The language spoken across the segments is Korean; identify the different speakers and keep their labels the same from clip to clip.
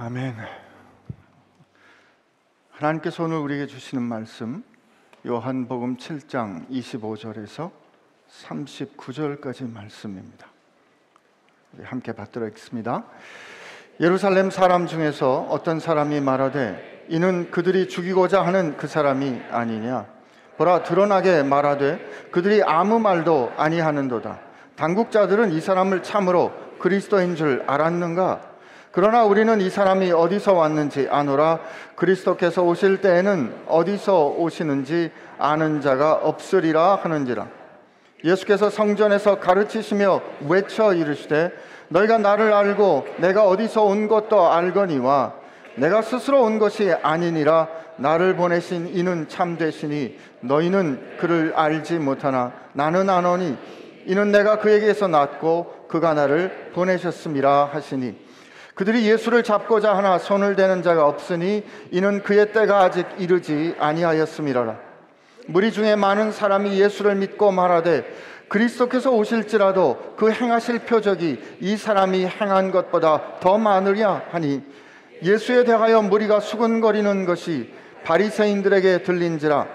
Speaker 1: 아멘. 하나님께서 오늘 우리에게 주시는 말씀 요한복음 7장 25절에서 39절까지 말씀입니다. 우리 함께 받들어 읽습니다. 예루살렘 사람 중에서 어떤 사람이 말하되 이는 그들이 죽이고자 하는 그 사람이 아니냐 보라 드러나게 말하되 그들이 아무 말도 아니하는도다 당국자들은 이 사람을 참으로 그리스도인 줄 알았는가 그러나 우리는 이 사람이 어디서 왔는지 아노라 그리스도께서 오실 때에는 어디서 오시는지 아는 자가 없으리라 하는지라. 예수께서 성전에서 가르치시며 외쳐 이르시되 너희가 나를 알고 내가 어디서 온 것도 알거니와 내가 스스로 온 것이 아니니라 나를 보내신 이는 참되시니 너희는 그를 알지 못하나 나는 아노니 이는 내가 그에게서 났고 그가 나를 보내셨음이라 하시니 그들이 예수를 잡고자 하나 손을 대는 자가 없으니 이는 그의 때가 아직 이르지 아니하였음이라. 무리 중에 많은 사람이 예수를 믿고 말하되 그리스도께서 오실지라도 그 행하실 표적이 이 사람이 행한 것보다 더 많으랴 하니 예수에 대하여 무리가 수근거리는 것이 바리새인들에게 들린지라.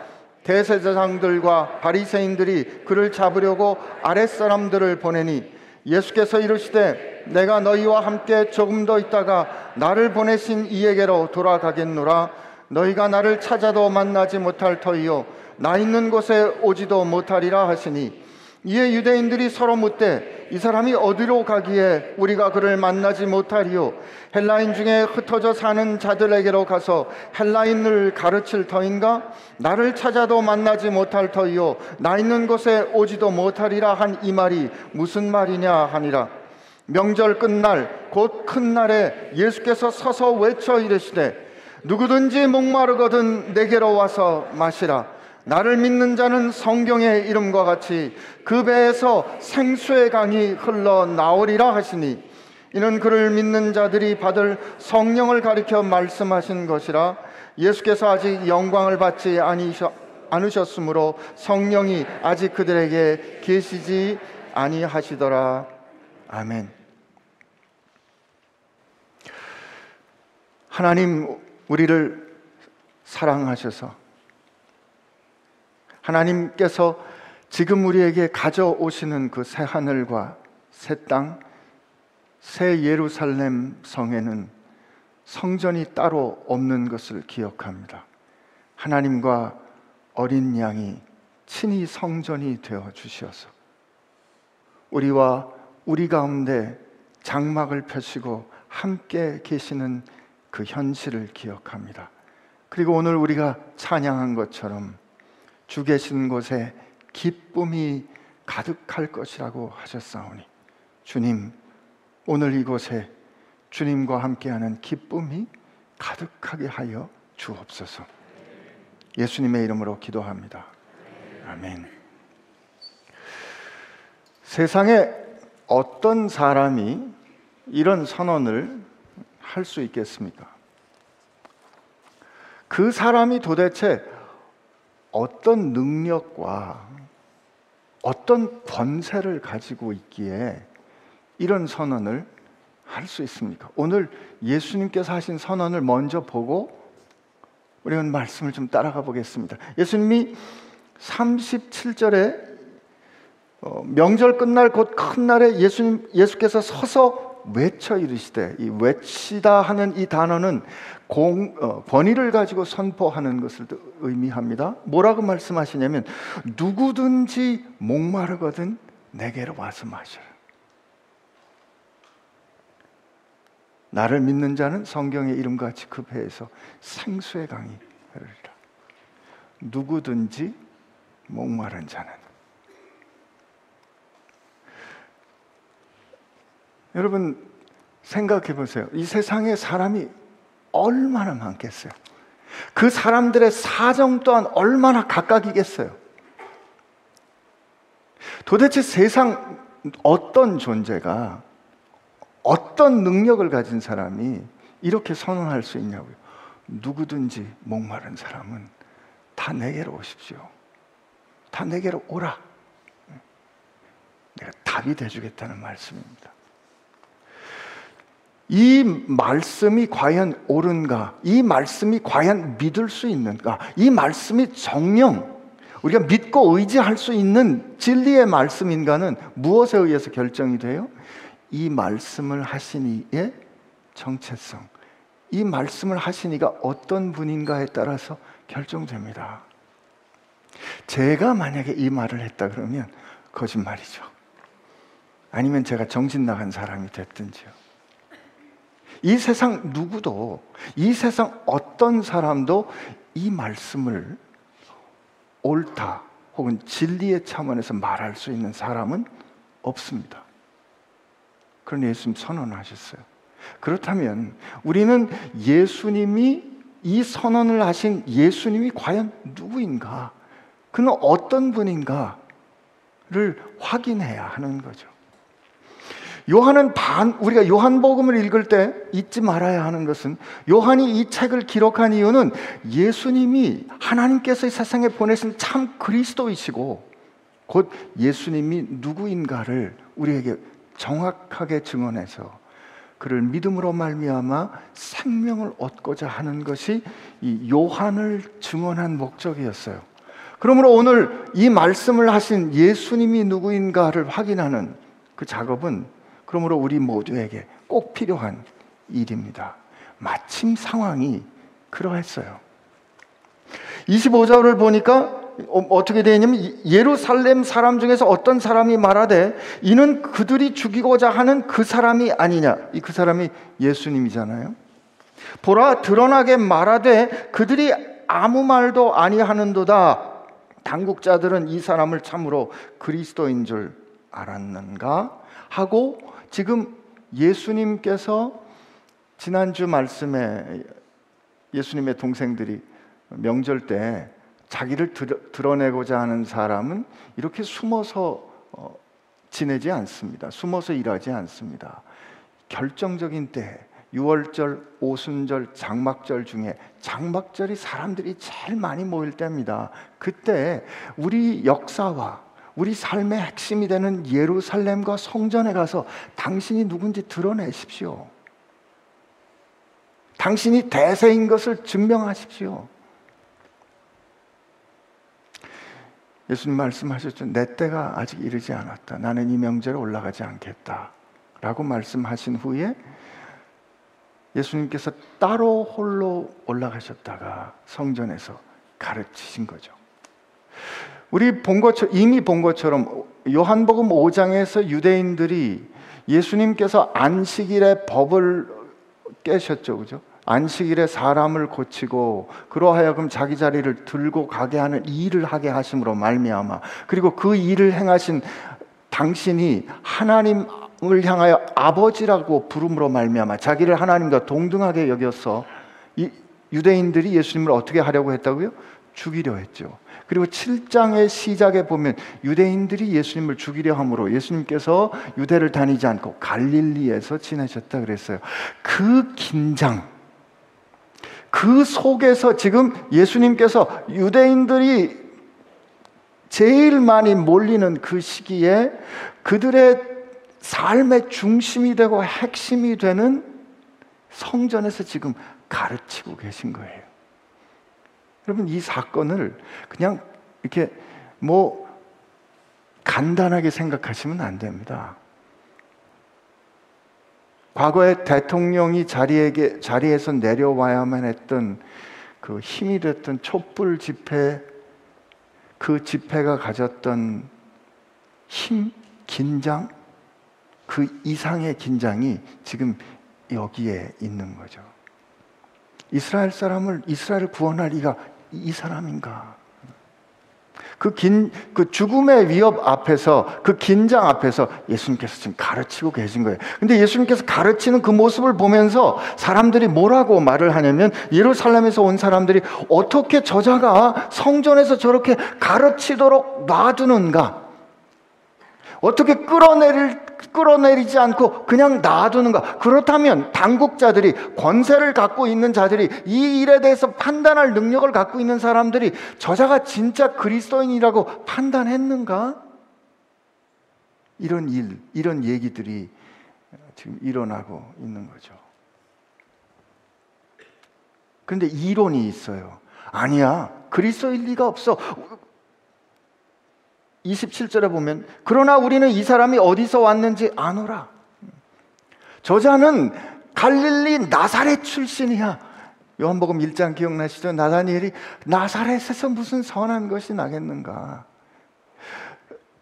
Speaker 1: 대세자장들과 바리새인들이 그를 잡으려고 아랫사람들을 보내니 예수께서 이르시되 내가 너희와 함께 조금 더 있다가 나를 보내신 이에게로 돌아가겠노라. 너희가 나를 찾아도 만나지 못할 터이요. 나 있는 곳에 오지도 못하리라 하시니. 이에 유대인들이 서로 묻되 이 사람이 어디로 가기에 우리가 그를 만나지 못하리요? 헬라인 중에 흩어져 사는 자들에게로 가서 헬라인을 가르칠 터인가? 나를 찾아도 만나지 못할 터이요. 나 있는 곳에 오지도 못하리라 한 이 말이 무슨 말이냐 하니라 명절 끝날 곧 큰 날에 예수께서 서서 외쳐 이르시되 누구든지 목마르거든 내게로 와서 마시라. 나를 믿는 자는 성경의 이름과 같이 그 배에서 생수의 강이 흘러 나오리라 하시니 이는 그를 믿는 자들이 받을 성령을 가리켜 말씀하신 것이라. 예수께서 아직 영광을 받지 않으셨으므로 성령이 아직 그들에게 계시지 아니하시더라 아멘. 하나님 우리를 사랑하셔서 하나님께서 지금 우리에게 가져오시는 그 새 하늘과 새 땅, 새 예루살렘 성에는 성전이 따로 없는 것을 기억합니다. 하나님과 어린 양이 친히 성전이 되어 주셔서 우리와 우리 가운데 장막을 펴시고 함께 계시는 그 현실을 기억합니다. 그리고 오늘 우리가 찬양한 것처럼 주 계신 곳에 기쁨이 가득할 것이라고 하셨사오니 주님 오늘 이곳에 주님과 함께하는 기쁨이 가득하게 하여 주옵소서. 예수님의 이름으로 기도합니다. 아멘. 세상에 어떤 사람이 이런 선언을 할 수 있겠습니까? 그 사람이 도대체 어떤 능력과 어떤 권세를 가지고 있기에 이런 선언을 할 수 있습니까? 오늘 예수님께서 하신 선언을 먼저 보고 우리는 말씀을 좀 따라가 보겠습니다. 예수님이 37절에 어, 명절 끝날 곧 큰 날에 예수님 예수께서 서서 외쳐 이르시되 이 외치다 하는 이 단어는 공, 어, 권위를 가지고 선포하는 것을 의미합니다. 뭐라고 말씀하시냐면 누구든지 목마르거든 내게로 와서 마셔라. 나를 믿는 자는 성경의 그 배에서 생수의 강이 흐르리라. 누구든지 목마른 자는 여러분 생각해 보세요. 이 세상에 사람이 얼마나 많겠어요. 그 사람들의 사정 또한 얼마나 각각이겠어요. 도대체 세상 어떤 존재가 어떤 능력을 가진 사람이 이렇게 선언할 수 있냐고요. 누구든지 목마른 사람은 다 내게로 오십시오. 다 내게로 오라. 내가 답이 돼주겠다는 말씀입니다. 이 말씀이 과연 옳은가? 이 말씀이 과연 믿을 수 있는가? 이 말씀이 정령 우리가 믿고 의지할 수 있는 진리의 말씀인가는 무엇에 의해서 결정이 돼요? 이 말씀을 하신 이의 정체성. 이 말씀을 하신 이가 어떤 분인가에 따라서 결정됩니다. 제가 만약에 이 말을 했다 그러면 거짓말이죠. 아니면 제가 정신 나간 사람이 됐든지요. 이 세상 누구도, 이 세상 어떤 사람도 이 말씀을 옳다 혹은 진리의 차원에서 말할 수 있는 사람은 없습니다. 그런 예수님 선언하셨어요. 그렇다면 우리는 예수님이 이 선언을 하신 예수님이 과연 누구인가? 그는 어떤 분인가를 확인해야 하는 거죠. 요한은 반, 우리가 요한복음을 읽을 때 잊지 말아야 하는 것은 요한이 이 책을 기록한 이유는 예수님이 하나님께서 이 세상에 보내신 참 그리스도이시고 곧 예수님이 누구인가를 우리에게 정확하게 증언해서 그를 믿음으로 말미암아 생명을 얻고자 하는 것이 이 요한을 증언한 목적이었어요. 그러므로 오늘 이 말씀을 하신 예수님이 누구인가를 확인하는 그 작업은 그러므로 우리 모두에게 꼭 필요한 일입니다. 마침 상황이 그러했어요. 25절을 보니까 어, 어떻게 되냐면 예루살렘 사람 중에서 어떤 사람이 말하되 이는 그들이 죽이고자 하는 그 사람이 아니냐. 이 그 사람이 예수님이잖아요. 보라 드러나게 말하되 그들이 아무 말도 아니하는도다. 당국자들은 이 사람을 참으로 그리스도인 줄 알았는가 하고 지금 예수님께서 지난주 말씀에 예수님의 동생들이 명절 때 자기를 드러내고자 하는 사람은 이렇게 숨어서 어, 지내지 않습니다. 숨어서 일하지 않습니다. 결정적인 때, 6월절, 오순절, 장막절 중에 장막절이 사람들이 제일 많이 모일 때입니다. 그때 우리 역사와 우리 삶의 핵심이 되는 예루살렘과 성전에 가서 당신이 누군지 드러내십시오. 당신이 대세인 것을 증명하십시오. 예수님 말씀하셨죠. 내 때가 아직 이르지 않았다. 나는 이 명절에 올라가지 않겠다. 라고 말씀하신 후에 예수님께서 따로 홀로 올라가셨다가 성전에서 가르치신 거죠. 우리 본 것처럼 이미 본 것처럼 요한복음 5장에서 유대인들이 예수님께서 안식일의 법을 깨셨죠. 그죠? 안식일에 사람을 고치고 그러하여금 자기 자리를 들고 가게 하는 일을 하게 하심으로 말미암아 그리고 그 일을 행하신 당신이 하나님을 향하여 아버지라고 부름으로 말미암아 자기를 하나님과 동등하게 여겨서 이 유대인들이 예수님을 어떻게 하려고 했다고요? 죽이려 했죠. 그리고 7장의 시작에 보면 유대인들이 예수님을 죽이려 함으로 예수님께서 유대를 다니지 않고 갈릴리에서 지내셨다 그랬어요. 그 긴장, 그 속에서 지금 예수님께서 유대인들이 제일 많이 몰리는 그 시기에 그들의 삶의 중심이 되고 핵심이 되는 성전에서 지금 가르치고 계신 거예요. 여러분 이 사건을 그냥 이렇게 뭐 간단하게 생각하시면 안 됩니다. 과거에 대통령이 자리에게 자리에서 내려와야만 했던 그 힘이 됐던 촛불 집회 그 집회가 가졌던 힘, 긴장 그 이상의 긴장이 지금 여기에 있는 거죠. 이스라엘 사람을 이스라엘을 구원할 이가 이 사람인가? 그 긴, 그 죽음의 위협 앞에서, 그 긴장 앞에서 예수님께서 지금 가르치고 계신 거예요. 근데 예수님께서 가르치는 그 모습을 보면서 사람들이 뭐라고 말을 하냐면 예루살렘에서 온 사람들이 어떻게 저자가 성전에서 저렇게 가르치도록 놔두는가? 어떻게 끌어내릴 끌어내리지 않고 그냥 놔두는가? 그렇다면 당국자들이 권세를 갖고 있는 자들이 이 일에 대해서 판단할 능력을 갖고 있는 사람들이 저자가 진짜 그리스도인이라고 판단했는가? 이런 일, 이런 얘기들이 지금 일어나고 있는 거죠. 그런데 이론이 있어요. 아니야. 그리스도일 리가 없어. 27절에 보면 그러나 우리는 이 사람이 어디서 왔는지 아노라. 저자는 갈릴리 나사렛 출신이야. 요한복음 1장 기억나시죠? 나다니엘이 나사렛에서 무슨 선한 것이 나겠는가?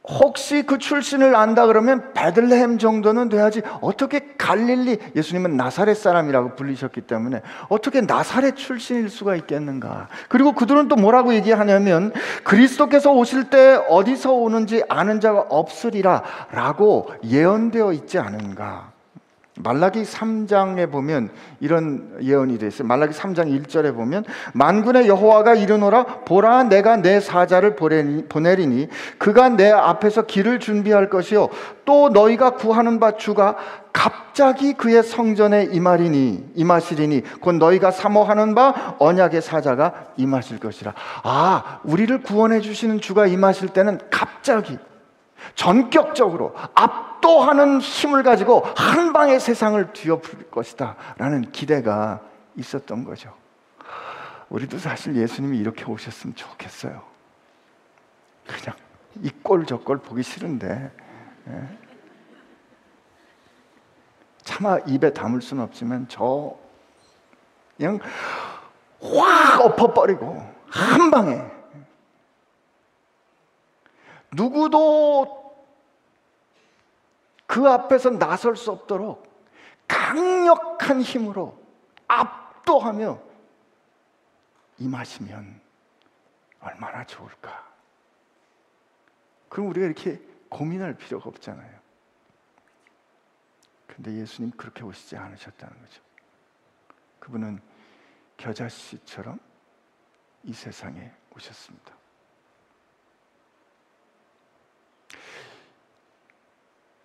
Speaker 1: 혹시 그 출신을 안다 그러면 베들레헴 정도는 돼야지 어떻게 갈릴리 예수님은 나사렛 사람이라고 불리셨기 때문에 어떻게 나사렛 출신일 수가 있겠는가? 그리고 그들은 또 뭐라고 얘기하냐면 그리스도께서 오실 때 어디서 오는지 아는 자가 없으리라 라고 예언되어 있지 않은가 말라기 3장에 보면 이런 예언이 되어 있어요. 말라기 3장 1절에 보면 만군의 여호와가 이르노라 보라 내가 내 사자를 보내리니 그가 내 앞에서 길을 준비할 것이요 또 너희가 구하는 바 주가 갑자기 그의 성전에 임하리니 임하시리니 곧 너희가 사모하는 바 언약의 사자가 임하실 것이라. 아, 우리를 구원해 주시는 주가 임하실 때는 갑자기 전격적으로 압도하는 힘을 가지고 한 방에 세상을 뒤엎을 것이다 라는 기대가 있었던 거죠. 우리도 사실 예수님이 이렇게 오셨으면 좋겠어요. 그냥 이 꼴 저 꼴 보기 싫은데 예. 차마 입에 담을 수는 없지만 저 그냥 확 엎어버리고 한 방에 누구도 그 앞에서 나설 수 없도록 강력한 힘으로 압도하며 임하시면 얼마나 좋을까. 그럼 우리가 이렇게 고민할 필요가 없잖아요. 근데 예수님 그렇게 오시지 않으셨다는 거죠. 그분은 겨자씨처럼 이 세상에 오셨습니다.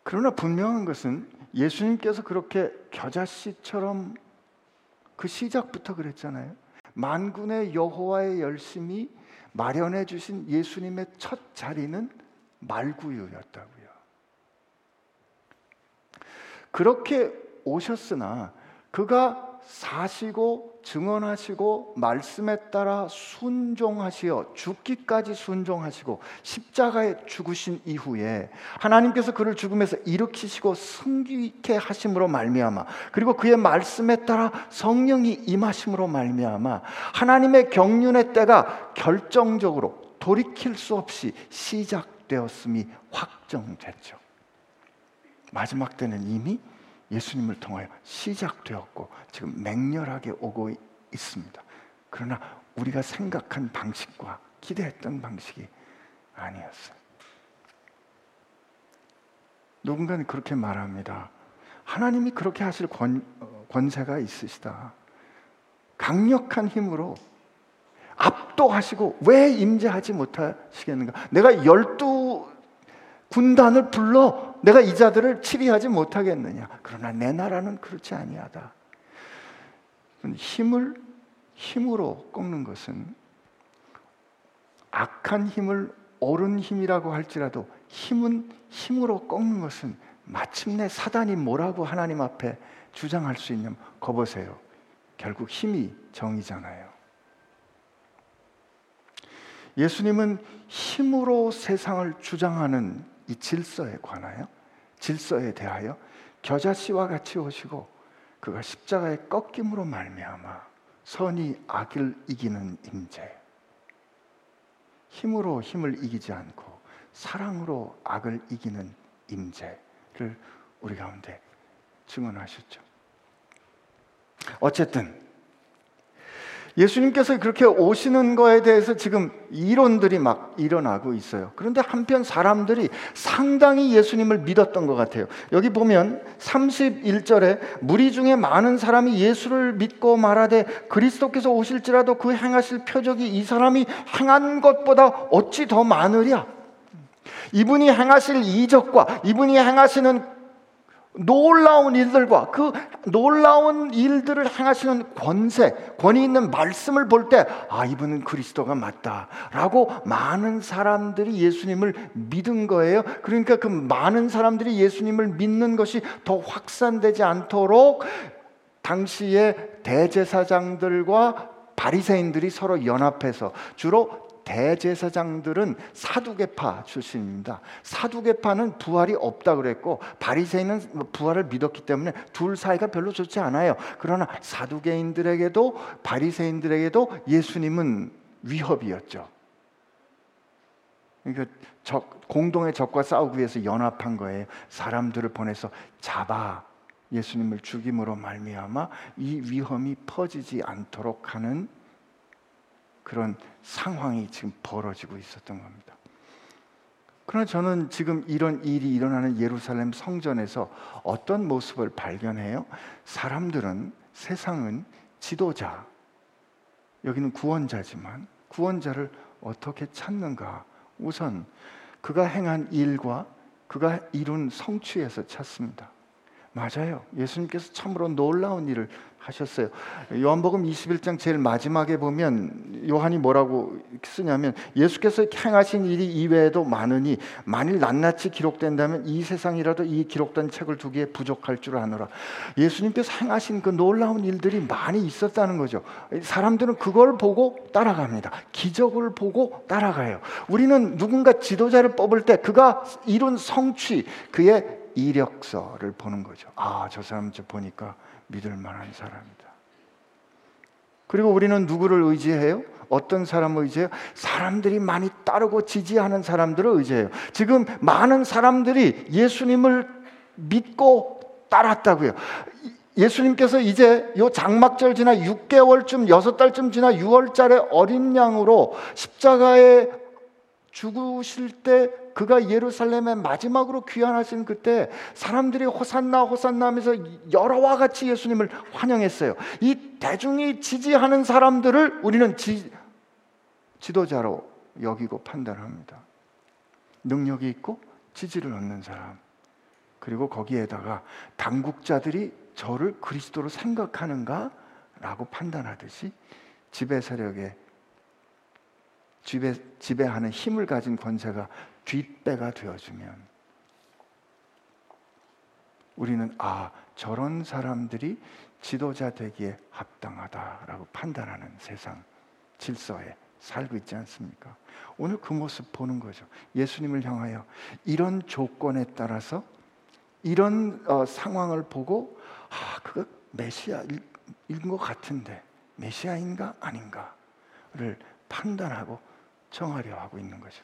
Speaker 1: 그러나 분명한 것은 예수님께서 그렇게 겨자씨처럼 그 시작부터 그랬잖아요. 만군의 여호와의 열심히 마련해 주신 예수님의 첫 자리는 말구유였다고요. 그렇게 오셨으나 그가 사시고 증언하시고 말씀에 따라 순종하시어 죽기까지 순종하시고 십자가에 죽으신 이후에 하나님께서 그를 죽음에서 일으키시고 승리케 하심으로 말미암아 그리고 그의 말씀에 따라 성령이 임하심으로 말미암아 하나님의 경륜의 때가 결정적으로 돌이킬 수 없이 시작되었음이 확정됐죠. 마지막 때는 이미 예수님을 통하여 시작되었고 지금 맹렬하게 오고 있습니다. 그러나 우리가 생각한 방식과 기대했던 방식이 아니었어요. 누군가는 그렇게 말합니다. 하나님이 그렇게 하실 권, 권세가 있으시다. 강력한 힘으로 압도하시고 왜 임재하지 못하시겠는가? 내가 열두 군단을 불러 내가 이 자들을 치리하지 못하겠느냐. 그러나 내 나라는 그렇지 아니하다. 힘을 힘으로 꺾는 것은 악한 힘을 옳은 힘이라고 할지라도 힘은 힘으로 꺾는 것은 마침내 사단이 뭐라고 하나님 앞에 주장할 수 있냐면 거 보세요. 결국 힘이 정이잖아요. 예수님은 힘으로 세상을 주장하는 이 질서에 관하여 질서에 대하여 겨자씨와 같이 오시고 그가 십자가의 꺾임으로 말미암아 선이 악을 이기는 임재 힘으로 힘을 이기지 않고 사랑으로 악을 이기는 임재를 우리 가운데 증언하셨죠. 어쨌든 예수님께서 그렇게 오시는 거에 대해서 지금 이론들이 막 일어나고 있어요. 그런데 한편 사람들이 상당히 예수님을 믿었던 것 같아요. 여기 보면 31절에 무리 중에 많은 사람이 예수를 믿고 말하되 그리스도께서 오실지라도 그 행하실 표적이 이 사람이 행한 것보다 어찌 더 많으랴. 이분이 행하실 이적과 이분이 행하시는 놀라운 일들과 그 놀라운 일들을 행하시는 권세, 권위 있는 말씀을 볼 때, 아, 이분은 그리스도가 맞다. 라고 많은 사람들이 예수님을 믿은 거예요. 그러니까 그 많은 사람들이 예수님을 믿는 것이 더 확산되지 않도록 당시에 대제사장들과 바리새인들이 서로 연합해서 주로 대제사장들은 사두개파 출신입니다. 사두개파는 부활이 없다 그랬고 바리새인은 부활을 믿었기 때문에 둘 사이가 별로 좋지 않아요. 그러나 사두개인들에게도 바리새인들에게도 예수님은 위협이었죠. 그러니까 적, 공동의 적과 싸우기 위해서 연합한 거예요. 사람들을 보내서 잡아 예수님을 죽임으로 말미암아 이 위험이 퍼지지 않도록 하는 그런 상황이 지금 벌어지고 있었던 겁니다. 그러나 저는 지금 이런 일이 일어나는 예루살렘 성전에서 어떤 모습을 발견해요? 사람들은 세상은 지도자, 여기는 구원자지만 구원자를 어떻게 찾는가? 우선 그가 행한 일과 그가 이룬 성취에서 찾습니다. 맞아요. 예수님께서 참으로 놀라운 일을 하셨어요. 요한복음 21장 제일 마지막에 보면 요한이 뭐라고 쓰냐면 예수께서 행하신 일이 이외에도 많으니 만일 낱낱이 기록된다면 이 세상이라도 이 기록된 책을 두기에 부족할 줄 아노라. 예수님께서 행하신 그 놀라운 일들이 많이 있었다는 거죠. 사람들은 그걸 보고 따라갑니다. 기적을 보고 따라가요. 우리는 누군가 지도자를 뽑을 때 그가 이룬 성취, 그의 이력서를 보는 거죠. 아, 저 사람 저 보니까 믿을 만한 사람이다. 그리고 우리는 누구를 의지해요? 어떤 사람을 의지해요? 사람들이 많이 따르고 지지하는 사람들을 의지해요. 지금 많은 사람들이 예수님을 믿고 따랐다고요. 예수님께서 이제 요 장막절 지나 6개월쯤, 6달쯤 지나 6월달에 어린 양으로 십자가에 죽으실 때 그가 예루살렘에 마지막으로 귀환하신 그때 사람들이 호산나 호산나 하면서 여러와 같이 예수님을 환영했어요. 이 대중이 지지하는 사람들을 우리는 지, 지도자로 여기고 판단합니다. 능력이 있고 지지를 얻는 사람. 그리고 거기에다가 당국자들이 저를 그리스도로 생각하는가? 라고 판단하듯이 지배 세력에 지배, 지배하는 힘을 가진 권세가 뒷배가 되어주면 우리는 아 저런 사람들이 지도자 되기에 합당하다라고 판단하는 세상 질서에 살고 있지 않습니까? 오늘 그 모습 보는 거죠. 예수님을 향하여 이런 조건에 따라서 이런 어, 상황을 보고 아 그거 메시아인 것 같은데 메시아인가 아닌가를 판단하고 정하려 하고 있는 거죠.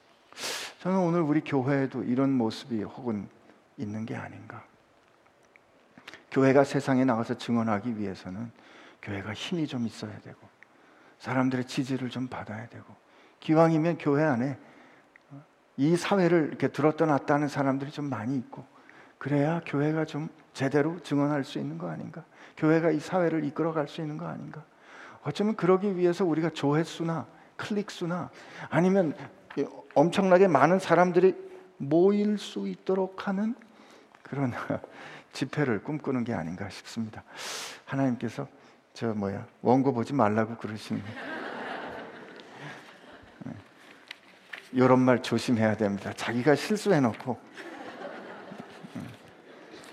Speaker 1: 저는 오늘 우리 교회에도 이런 모습이 혹은 있는 게 아닌가. 교회가 세상에 나가서 증언하기 위해서는 교회가 힘이 좀 있어야 되고 사람들의 지지를 좀 받아야 되고 기왕이면 교회 안에 이 사회를 이렇게 들었다 놨다 하는 사람들이 좀 많이 있고 그래야 교회가 좀 제대로 증언할 수 있는 거 아닌가? 교회가 이 사회를 이끌어갈 수 있는 거 아닌가? 어쩌면 그러기 위해서 우리가 조회수나 클릭수나 아니면 엄청나게 많은 사람들이 모일 수 있도록 하는 그런 집회를 꿈꾸는 게 아닌가 싶습니다. 하나님께서 저 뭐야 원고 보지 말라고 그러시는 이런 말 조심해야 됩니다. 자기가 실수해놓고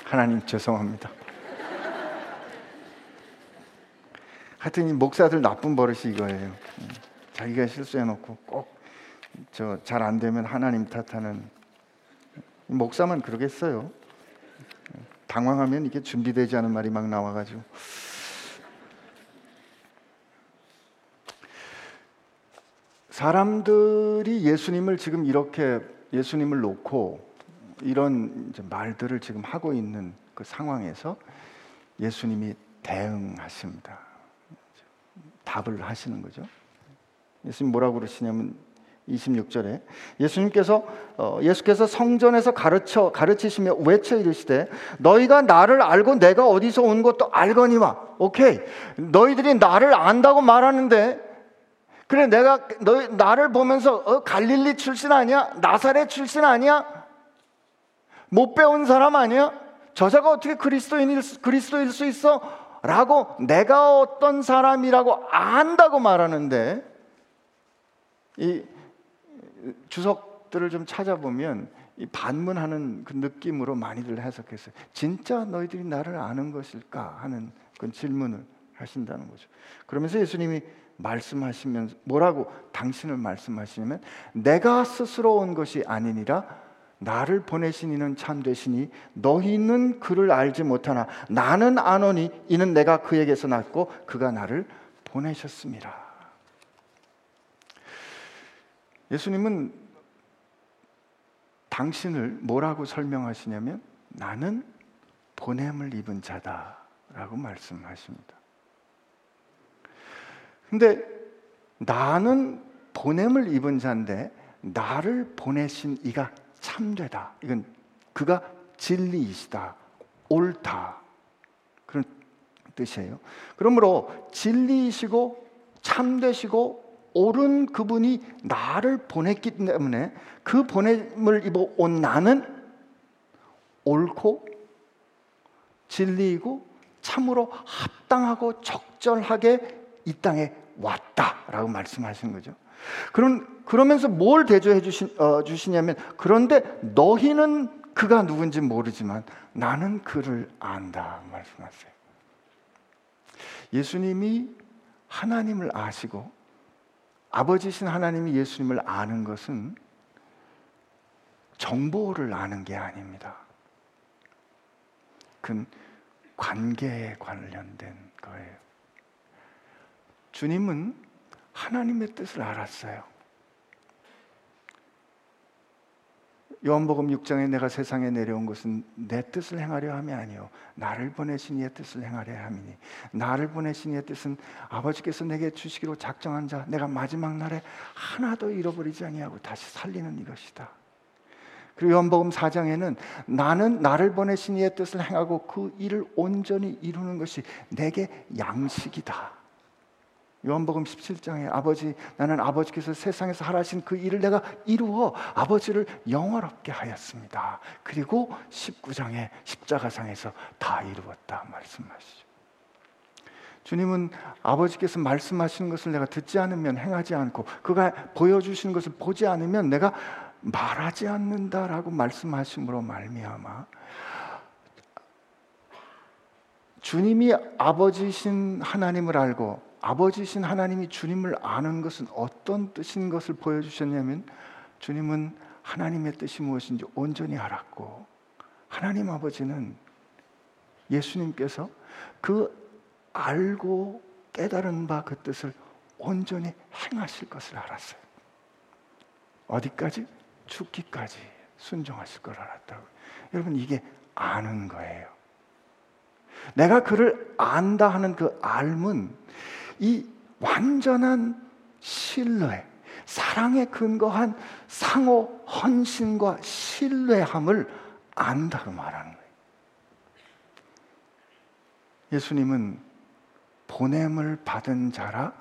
Speaker 1: 하나님 죄송합니다. 하여튼 이 목사들 나쁜 버릇이 이거예요. 자기가 실수해놓고 꼭 저 잘 안 되면 하나님 탓하는 목사만 그러겠어요. 당황하면 이게 준비되지 않은 말이 막 나와가지고 사람들이 예수님을 지금 이렇게 예수님을 놓고 이런 말들을 지금 하고 있는 그 상황에서 예수님이 대응하십니다. 답을 하시는 거죠. 예수님 뭐라고 그러시냐면 26절에 예수님께서 어, 예수께서 성전에서 가르쳐 가르치시며 외쳐 이르시되 너희가 나를 알고 내가 어디서 온 것도 알거니와. 오케이. 너희들이 나를 안다고 말하는데 그래 내가 너희 나를 보면서 어, 갈릴리 출신 아니야? 나사렛 출신 아니야? 못 배운 사람 아니야? 저자가 어떻게 그리스도인일, 그리스도일 수 있어? 라고 내가 어떤 사람이라고 안다고 말하는데 이 주석들을 좀 찾아보면 이 반문하는 그 느낌으로 많이들 해석했어요. 진짜 너희들이 나를 아는 것일까 하는 그 질문을 하신다는 거죠. 그러면서 예수님이 말씀하시면 뭐라고 당신을 말씀하시냐면 내가 스스로 온 것이 아니니라 나를 보내신 이는 참되시니 너희는 그를 알지 못하나 나는 아노니 이는 내가 그에게서 났고 그가 나를 보내셨습니다. 예수님은 당신을 뭐라고 설명하시냐면 나는 보냄을 입은 자다라고 말씀하십니다. 근데 나는 보냄을 입은 자인데 나를 보내신 이가 참되다. 이건 그가 진리이시다. 옳다. 그런 뜻이에요. 그러므로 진리이시고 참되시고 옳은 그분이 나를 보냈기 때문에 그 보냄을 입어 온 나는 옳고 진리이고 참으로 합당하고 적절하게 이 땅에 왔다라고 말씀하시는 거죠. 그런 그러면서 뭘 대조해 주시, 어, 주시냐면 그런데 너희는 그가 누군지 모르지만 나는 그를 안다 말씀하세요. 예수님이 하나님을 아시고 아버지신 하나님이 예수님을 아는 것은 정보를 아는 게 아닙니다. 그 관계에 관련된 거예요. 주님은 하나님의 뜻을 알았어요. 요한복음 6장에 내가 세상에 내려온 것은 내 뜻을 행하려 함이 아니요 나를 보내신 이의 뜻을 행하려 함이니 나를 보내신 이의 뜻은 아버지께서 내게 주시기로 작정한 자 내가 마지막 날에 하나도 잃어버리지 아니하고 다시 살리는 이것이다. 그리고 요한복음 4장에는 나는 나를 보내신 이의 뜻을 행하고 그 일을 온전히 이루는 것이 내게 양식이다. 요한복음 17장에 아버지 나는 아버지께서 세상에서 하라신 그 일을 내가 이루어 아버지를 영화롭게 하였습니다. 그리고 19장에 십자가상에서 다 이루었다 말씀하시죠. 주님은 아버지께서 말씀하시는 것을 내가 듣지 않으면 행하지 않고 그가 보여주시는 것을 보지 않으면 내가 말하지 않는다라고 말씀하심으로 말미암아 주님이 아버지신 하나님을 알고 아버지신 하나님이 주님을 아는 것은 어떤 뜻인 것을 보여주셨냐면 주님은 하나님의 뜻이 무엇인지 온전히 알았고 하나님 아버지는 예수님께서 그 알고 깨달은 바 그 뜻을 온전히 행하실 것을 알았어요. 어디까지? 죽기까지 순종하실 걸 알았다고. 여러분 이게 아는 거예요. 내가 그를 안다 하는 그 알문 이 완전한 신뢰, 사랑에 근거한 상호 헌신과 신뢰함을 안다고 말하는 거예요. 예수님은 보냄을 받은 자라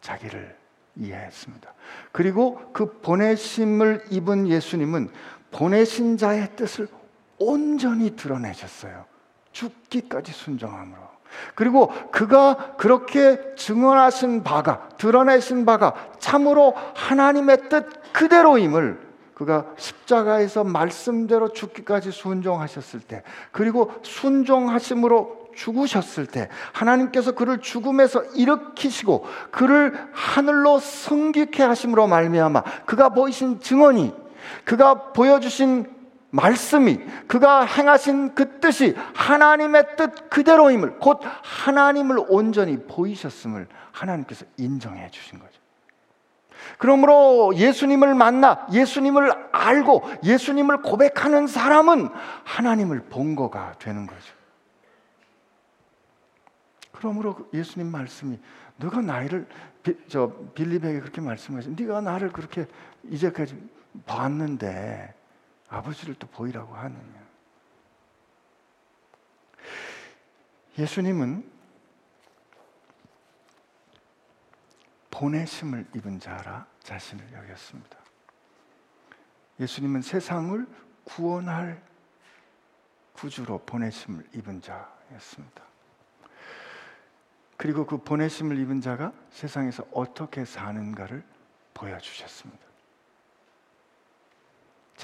Speaker 1: 자기를 이해했습니다. 그리고 그 보내심을 입은 예수님은 보내신 자의 뜻을 온전히 드러내셨어요. 죽기까지 순종함으로. 그리고 그가 그렇게 증언하신 바가 드러내신 바가 참으로 하나님의 뜻 그대로임을 그가 십자가에서 말씀대로 죽기까지 순종하셨을 때 그리고 순종하심으로 죽으셨을 때 하나님께서 그를 죽음에서 일으키시고 그를 하늘로 승귀케 하심으로 말미암아 그가 보이신 증언이 그가 보여주신 말씀이 그가 행하신 그 뜻이 하나님의 뜻 그대로임을 곧 하나님을 온전히 보이셨음을 하나님께서 인정해 주신 거죠. 그러므로 예수님을 만나 예수님을 알고 예수님을 고백하는 사람은 하나님을 본 거가 되는 거죠. 그러므로 그 예수님 말씀이 너가 나를 저 빌립에게 그렇게 말씀하시 네가 나를 그렇게 이제까지 봤는데 아버지를 또 보이라고 하느냐. 예수님은 보내심을 입은 자라 자신을 여겼습니다. 예수님은 세상을 구원할 구주로 보내심을 입은 자였습니다. 그리고 그 보내심을 입은 자가 세상에서 어떻게 사는가를 보여주셨습니다.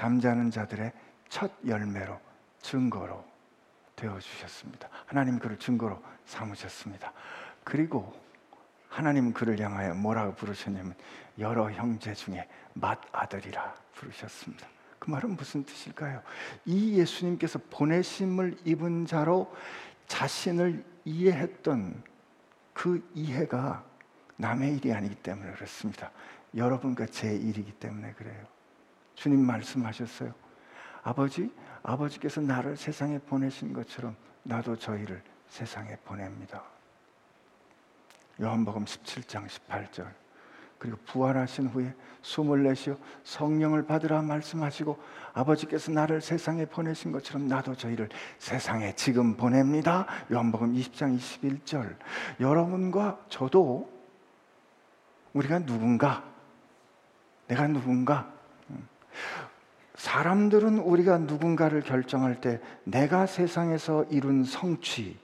Speaker 1: 잠자는 자들의 첫 열매로 증거로 되어 주셨습니다. 하나님 그를 증거로 삼으셨습니다. 그리고 하나님 그를 향하여 뭐라고 부르셨냐면 여러 형제 중에 맏아들이라 부르셨습니다. 그 말은 무슨 뜻일까요? 이 예수님께서 보내심을 입은 자로 자신을 이해했던 그 이해가 남의 일이 아니기 때문에 그렇습니다. 여러분과 제 일이기 때문에 그래요. 주님 말씀하셨어요. 아버지, 아버지께서 나를 세상에 보내신 것처럼 나도 저희를 세상에 보냅니다. 요한복음 17장 18절. 그리고 부활하신 후에 숨을 내쉬어 성령을 받으라 말씀하시고 아버지께서 나를 세상에 보내신 것처럼 나도 저희를 세상에 지금 보냅니다. 요한복음 20장 21절. 여러분과 저도 우리가 누군가 내가 누군가 사람들은 우리가 누군가를 결정할 때 내가 세상에서 이룬 성취,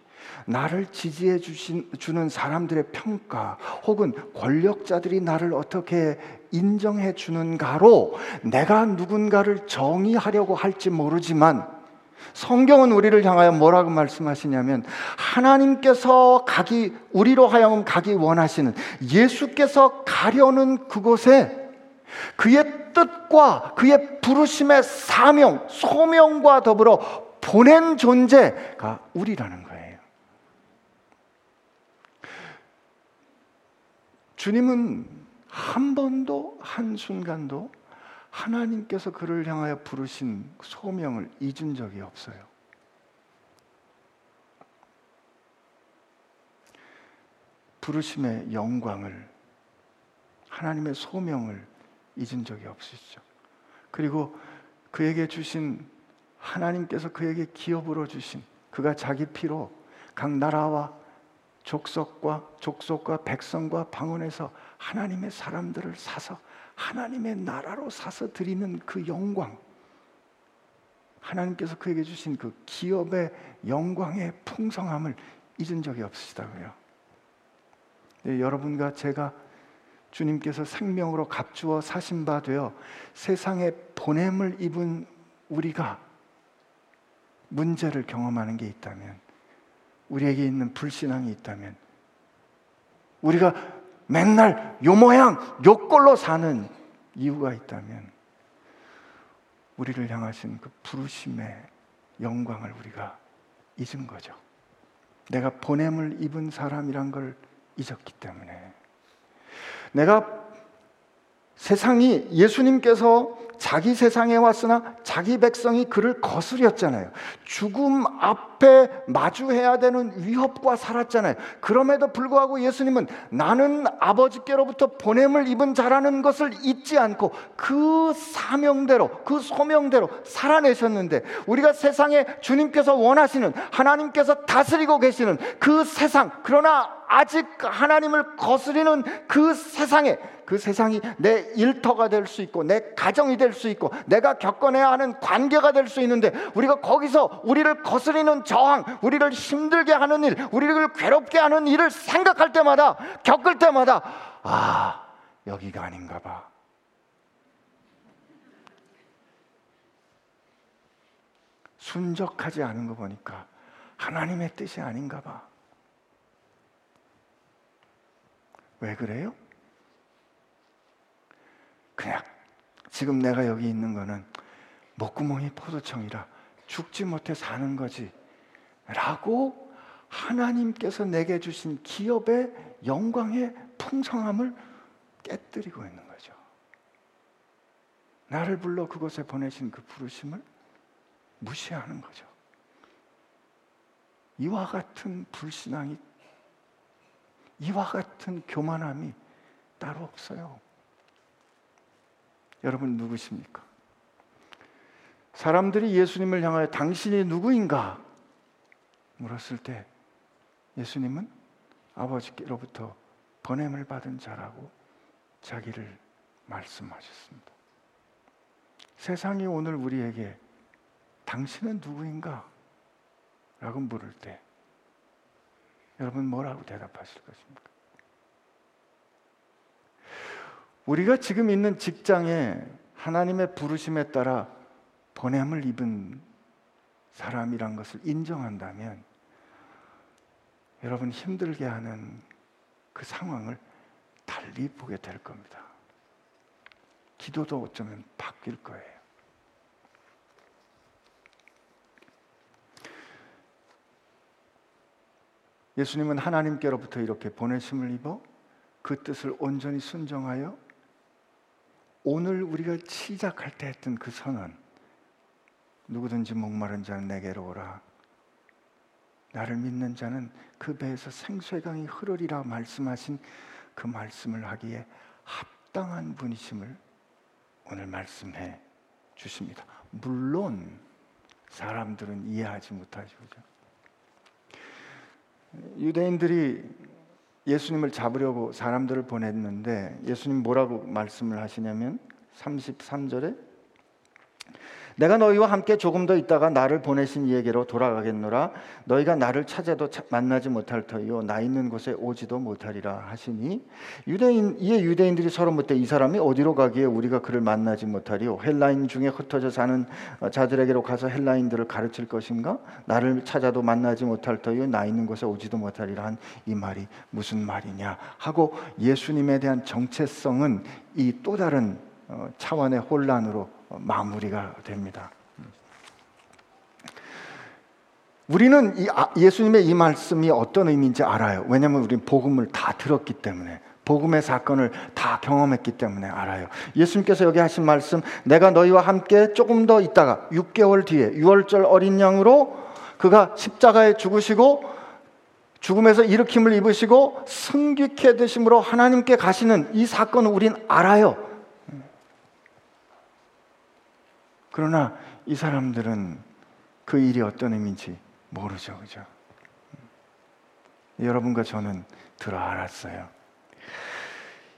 Speaker 1: 나를 지지해 주신, 주는 사람들의 평가 혹은 권력자들이 나를 어떻게 인정해 주는가로 내가 누군가를 정의하려고 할지 모르지만 성경은 우리를 향하여 뭐라고 말씀하시냐면 하나님께서 가기 우리로 하여금 가기 원하시는 예수께서 가려는 그곳에 그의 뜻과 그의 부르심의 사명, 소명과 더불어 보낸 존재가 우리라는 거예요. 주님은 한 번도 한순간도 하나님께서 그를 향하여 부르신 소명을 잊은 적이 없어요. 부르심의 영광을 하나님의 소명을 잊은 적이 없으시죠. 그리고 그에게 주신 하나님께서 그에게 기업으로 주신 그가 자기 피로 각 나라와 족속과 족속과 백성과 방언에서 하나님의 사람들을 사서 하나님의 나라로 사서 드리는 그 영광 하나님께서 그에게 주신 그 기업의 영광의 풍성함을 잊은 적이 없으시다고요. 네, 여러분과 제가 주님께서 생명으로 값주어 사신 바 되어 세상에 보냄을 입은 우리가 문제를 경험하는 게 있다면 우리에게 있는 불신앙이 있다면 우리가 맨날 요 모양 요 꼴로 사는 이유가 있다면 우리를 향하신 그 부르심의 영광을 우리가 잊은 거죠. 내가 보냄을 입은 사람이란 걸 잊었기 때문에 내가 세상이 예수님께서 자기 세상에 왔으나 자기 백성이 그를 거스렸잖아요. 죽음 앞에 마주해야 되는 위협과 살았잖아요. 그럼에도 불구하고 예수님은 나는 아버지께로부터 보냄을 입은 자라는 것을 잊지 않고 그 사명대로, 그 소명대로 살아내셨는데 우리가 세상에 주님께서 원하시는 하나님께서 다스리고 계시는 그 세상, 그러나 아직 하나님을 거스리는 그 세상에 그 세상이 내 일터가 될 수 있고 내 가정이 될 수 있고 내가 겪어내야 하는 관계가 될 수 있는데 우리가 거기서 우리를 거스리는 저항, 우리를 힘들게 하는 일, 우리를 괴롭게 하는 일을 생각할 때마다 겪을 때마다 아 여기가 아닌가 봐. 순적하지 않은 거 보니까 하나님의 뜻이 아닌가 봐. 왜 그래요? 그냥 지금 내가 여기 있는 거는 목구멍이 포도청이라 죽지 못해 사는 거지. 라고 하나님께서 내게 주신 기업의 영광의 풍성함을 깨뜨리고 있는 거죠. 나를 불러 그곳에 보내신 그 부르심을 무시하는 거죠. 이와 같은 불신앙이 이와 같은 교만함이 따로 없어요. 여러분 누구십니까? 사람들이 예수님을 향하여 당신이 누구인가 물었을 때 예수님은 아버지께로부터 번냄을 받은 자라고 자기를 말씀하셨습니다. 세상이 오늘 우리에게 당신은 누구인가 라고 물을 때 여러분 뭐라고 대답하실 것입니까? 우리가 지금 있는 직장에 하나님의 부르심에 따라 보냄을 입은 사람이란 것을 인정한다면 여러분 힘들게 하는 그 상황을 달리 보게 될 겁니다. 기도도 어쩌면 바뀔 거예요. 예수님은 하나님께로부터 이렇게 보내심을 입어 그 뜻을 온전히 순정하여 오늘 우리가 시작할 때 했던 그 선언 누구든지 목마른 자는 내게로 오라 나를 믿는 자는 그 배에서 생수의 강이 흐르리라 말씀하신 그 말씀을 하기에 합당한 분이심을 오늘 말씀해 주십니다. 물론 사람들은 이해하지 못하죠. 유대인들이 예수님을 잡으려고 사람들을 보냈는데 예수님 뭐라고 말씀을 하시냐면 33절에 내가 너희와 함께 조금 더 있다가 나를 보내신 이에게로 돌아가겠노라. 너희가 나를 찾아도 만나지 못할 터이요. 나 있는 곳에 오지도 못하리라 하시니. 유대인 이에 유대인들이 서로 묻되 이 사람이 어디로 가기에 우리가 그를 만나지 못하리요 헬라인 중에 흩어져 사는 어, 자들에게로 가서 헬라인들을 가르칠 것인가? 나를 찾아도 만나지 못할 터이요. 나 있는 곳에 오지도 못하리라 한 이 말이 무슨 말이냐? 하고 예수님에 대한 정체성은 이 또 다른 어, 차원의 혼란으로 마무리가 됩니다. 우리는 이 아, 예수님의 이 말씀이 어떤 의미인지 알아요. 왜냐하면 우리는 복음을 다 들었기 때문에. 복음의 사건을 다 경험했기 때문에 알아요. 예수님께서 여기 하신 말씀, 내가 너희와 함께 조금 더 있다가 6개월 뒤에 6월절 어린 양으로 그가 십자가에 죽으시고 죽음에서 일으킴을 입으시고 승귀케 되심으로 하나님께 가시는 이 사건을 우린 알아요. 그러나 이 사람들은 그 일이 어떤 의미인지 모르죠. 그죠? 여러분과 저는 들어 알았어요.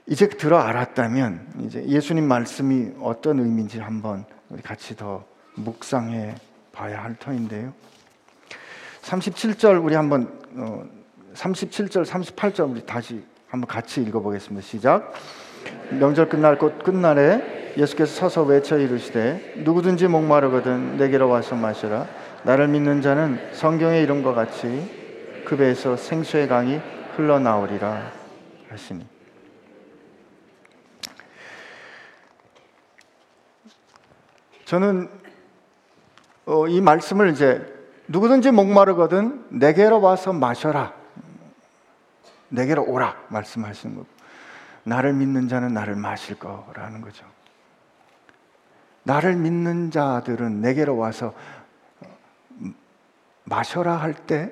Speaker 1: 이제 들어 알았다면 이제 예수님 말씀이 어떤 의미인지 한번 우리 같이 더 묵상해 봐야 할 터인데요. 37절 우리 한번 어, 37절 38절 우리 다시 한번 같이 읽어 보겠습니다. 시작. 명절 끝날 곧 끝날에 예수께서 서서 외쳐 이르시되 누구든지 목마르거든 내게로 와서 마시라. 나를 믿는 자는 성경의 이름과 같이 그 배에서 생수의 강이 흘러나오리라 하시니. 저는 어, 이 말씀을 이제 누구든지 목마르거든 내게로 와서 마셔라. 내게로 오라 말씀하시는 거 나를 믿는 자는 나를 마실 거라는 거죠. 나를 믿는 자들은 내게로 와서 마셔라 할 때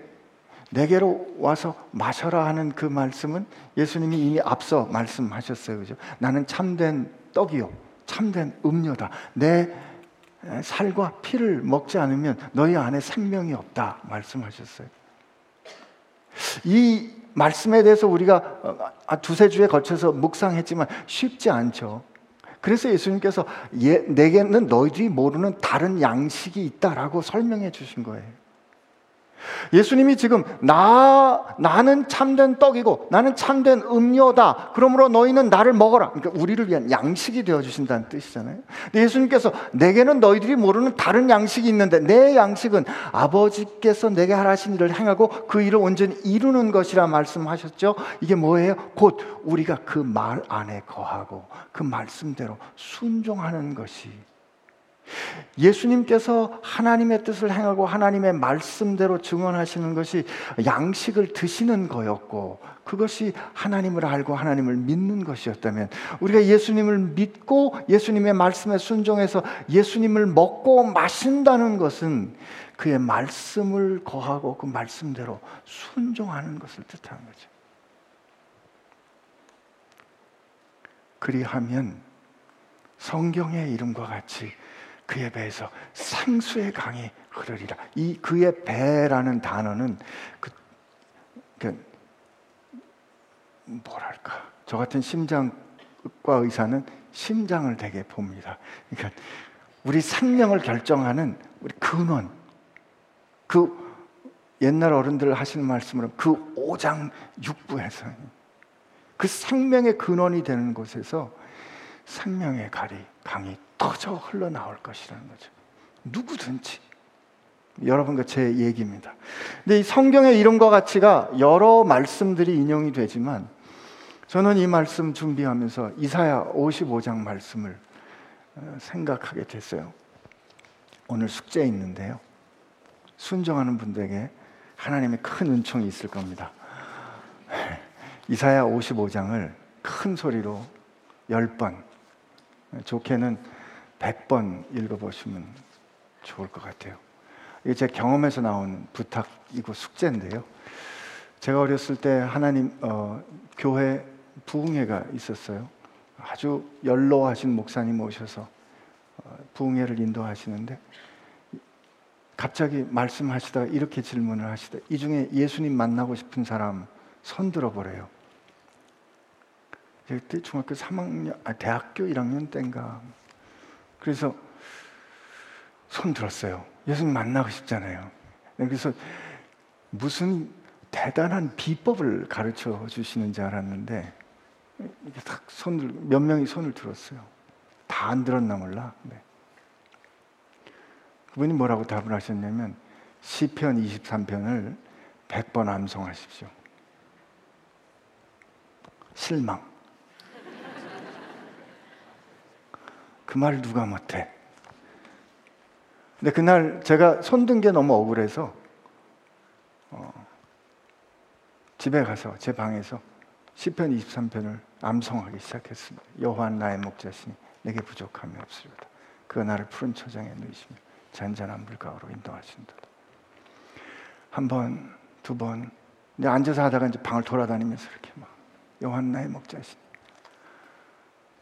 Speaker 1: 내게로 와서 마셔라 하는 그 말씀은 예수님이 이미 앞서 말씀하셨어요. 그죠? 나는 참된 떡이요. 참된 음료다. 내 살과 피를 먹지 않으면 너희 안에 생명이 없다. 말씀하셨어요. 이 말씀에 대해서 우리가 아, 두세 주에 걸쳐서 묵상했지만 쉽지 않죠. 그래서 예수님께서 예, 내게는 너희들이 모르는 다른 양식이 있다라고 설명해 주신 거예요. 예수님이 지금 나 나는 참된 떡이고 나는 참된 음료다. 그러므로 너희는 나를 먹어라. 그러니까 우리를 위한 양식이 되어 주신다는 뜻이잖아요. 근데 예수님께서 내게는 너희들이 모르는 다른 양식이 있는데 내 양식은 아버지께서 내게 하라신 일을 행하고 그 일을 온전히 이루는 것이라 말씀하셨죠. 이게 뭐예요? 곧 우리가 그 말 안에 거하고 그 말씀대로 순종하는 것이 예수님께서 하나님의 뜻을 행하고 하나님의 말씀대로 증언하시는 것이 양식을 드시는 거였고 그것이 하나님을 알고 하나님을 믿는 것이었다면 우리가 예수님을 믿고 예수님의 말씀에 순종해서 예수님을 먹고 마신다는 것은 그의 말씀을 거하고 그 말씀대로 순종하는 것을 뜻하는 거죠. 그리하면 성경의 이름과 같이 그의 배에서 생수의 강이 흐르리라. 이 그의 배라는 단어는 그, 그 뭐랄까 저 같은 심장과 의사는 심장을 되게 봅니다. 그러니까 우리 생명을 결정하는 우리 근원 그 옛날 어른들 하시는 말씀으로 그 5장 6부에서 그 생명의 근원이 되는 곳에서 생명의 가리, 강이 터져 흘러나올 것이라는 거죠. 누구든지. 여러분과 제 얘기입니다. 근데 이 성경의 이름과 가치가 여러 말씀들이 인용이 되지만 저는 이 말씀 준비하면서 이사야 55장 말씀을 어, 생각하게 됐어요. 오늘 숙제 있는데요. 순종하는 분들에게 하나님의 큰 은총이 있을 겁니다. 이사야 55장을 큰 소리로 10번, 좋게는 100번 읽어보시면 좋을 것 같아요. 이게 제 경험에서 나온 부탁이고 숙제인데요. 제가 어렸을 때 하나님 어, 교회 부흥회가 있었어요. 아주 연로하신 목사님 오셔서 어, 부흥회를 인도하시는데 갑자기 말씀하시다가 이렇게 질문을 하시다. 이 중에 예수님 만나고 싶은 사람 손 들어보래요. 그때 중학교 3학년, 아, 대학교 1학년 때인가. 그래서 손 들었어요. 예수님 만나고 싶잖아요. 그래서 무슨 대단한 비법을 가르쳐 주시는 줄 알았는데 이게 딱 손을 몇 명이 손을 들었어요. 다 안 들었나 몰라. 네. 그분이 뭐라고 답을 하셨냐면 시편 23편을 100번 암송하십시오. 실망. 그말 누가 못해? 근데 그날 제가 손든 게 너무 억울해서 어, 집에 가서 제 방에서 시편 23편을 암송하기 시작했습니다. 여호와 나의 목자시니 내게 부족함이 없으리로다. 그 나를 푸른 초장에 누이시며 잔잔한 물가로 인도하신다. 한 번, 두 번, 이제 앉아서 하다가 이제 방을 돌아다니면서 이렇게 막 요한나의 목자신.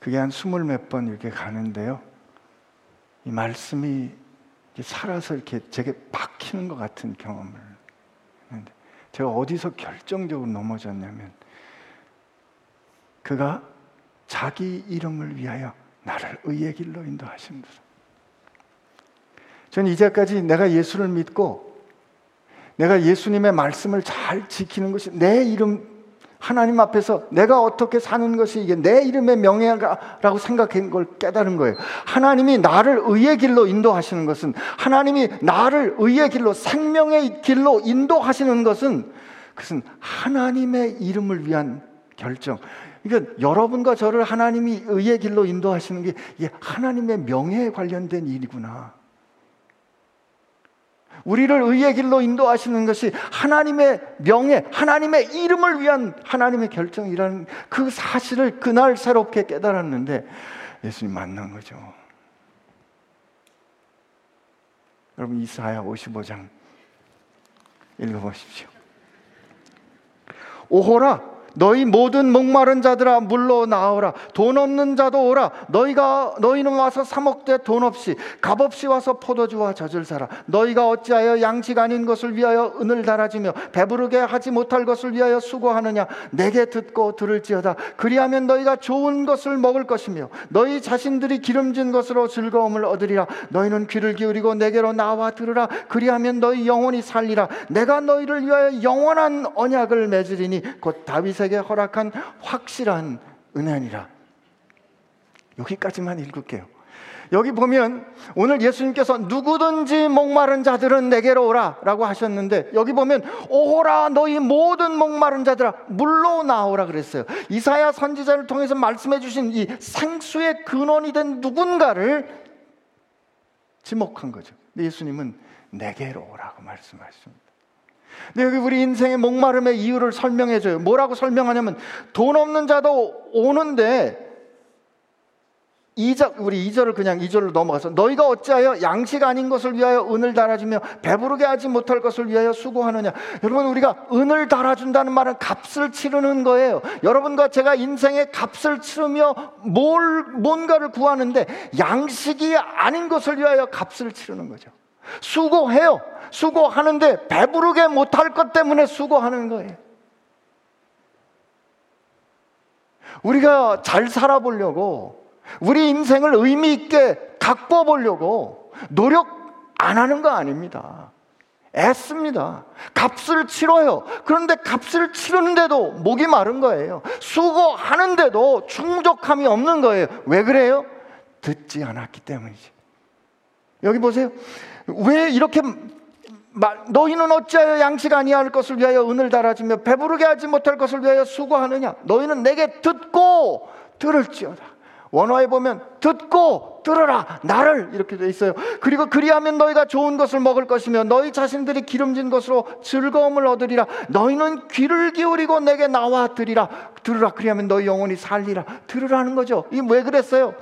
Speaker 1: 그게 한 스물 몇 번 이렇게 가는데요. 이 말씀이 살아서 이렇게 제게 박히는 것 같은 경험을 했는데 제가 어디서 결정적으로 넘어졌냐면 그가 자기 이름을 위하여 나를 의의 길로. 저는 이제까지 내가 예수를 믿고 내가 예수님의 말씀을 잘 지키는 것이 내 이름 하나님 앞에서 내가 어떻게 사는 것이 이게 내 이름의 명예라고 생각한 걸 깨달은 거예요. 하나님이 나를 의의 길로 인도하시는 것은 하나님이 나를 의의 길로 생명의 길로 인도하시는 것은 그것은 하나님의 이름을 위한 결정. 그러니까 여러분과 저를 하나님이 의의 길로 인도하시는 게 이게 하나님의 명예에 관련된 일이구나. 우리를 의의 길로 인도하시는 것이 하나님의 명예, 하나님의 이름을 위한 하나님의 결정이라는 그 사실을 그날 새롭게 깨달았는데 예수님 만난 거죠. 여러분 이사야 55장 읽어보십시오. 오호라 너희 모든 목마른 자들아 물로 나오라. 돈 없는 자도 오라. 너희가 너희는 와서 사먹되 돈 없이 값 없이 와서 포도주와 젖을 사라. 너희가 어찌하여 양식 아닌 것을 위하여 은을 달아지며 배부르게 하지 못할 것을 위하여 수고하느냐? 내게 듣고 들을지어다. 그리하면 너희가 좋은 것을 먹을 것이며 너희 자신들이 기름진 것으로 즐거움을 얻으리라. 너희는 귀를 기울이고 내게로 나와 들으라. 그리하면 너희 영혼이 살리라. 내가 너희를 위하여 영원한 언약을 맺으리니 곧 다윗의 다윗에게 허락한 확실한 은혜니라. 여기까지만 읽을게요. 여기 보면 오늘 예수님께서 누구든지 목마른 자들은 내게로 오라 라고 하셨는데 여기 보면 오호라 너희 모든 목마른 자들아 물로 나오라 그랬어요. 이사야 선지자를 통해서 말씀해 주신 이 생수의 근원이 된 누군가를 지목한 거죠. 예수님은 내게로 오라고 말씀하십니다. 근데 여기 우리 인생의 목마름의 이유를 설명해 줘요. 뭐라고 설명하냐면 돈 없는 자도 오는데 이절 우리 이절을 그냥 이절로 넘어가서 너희가 어찌하여 양식 아닌 것을 위하여 은을 달아주며 배부르게 하지 못할 것을 위하여 수고하느냐 여러분 우리가 은을 달아준다는 말은 값을 치르는 거예요 여러분과 제가 인생의 값을 치르며 뭘 뭔가를 구하는데 양식이 아닌 것을 위하여 값을 치르는 거죠 수고해요. 수고하는데 배부르게 못할 것 때문에 수고하는 거예요. 우리가 잘 살아보려고 우리 인생을 의미 있게 갖고 보려고 노력 안 하는 거 아닙니다. 애씁니다. 값을 치러요. 그런데 값을 치르는데도 목이 마른 거예요. 수고하는데도 충족함이 없는 거예요. 왜 그래요? 듣지 않았기 때문이지. 여기 보세요. 왜 이렇게 너희는 어찌하여 양식 아니할 것을 위하여 은을 달아주며 배부르게 하지 못할 것을 위하여 수고하느냐? 너희는 내게 듣고 들을지어다. 원어에 보면 듣고 들어라 나를 이렇게 돼 있어요. 그리고 그리하면 너희가 좋은 것을 먹을 것이며 너희 자신들이 기름진 것으로 즐거움을 얻으리라. 너희는 귀를 기울이고 내게 나와 들이라. 들으라. 그리하면 너희 영혼이 살리라. 들으라는 거죠. 이 왜 그랬어요?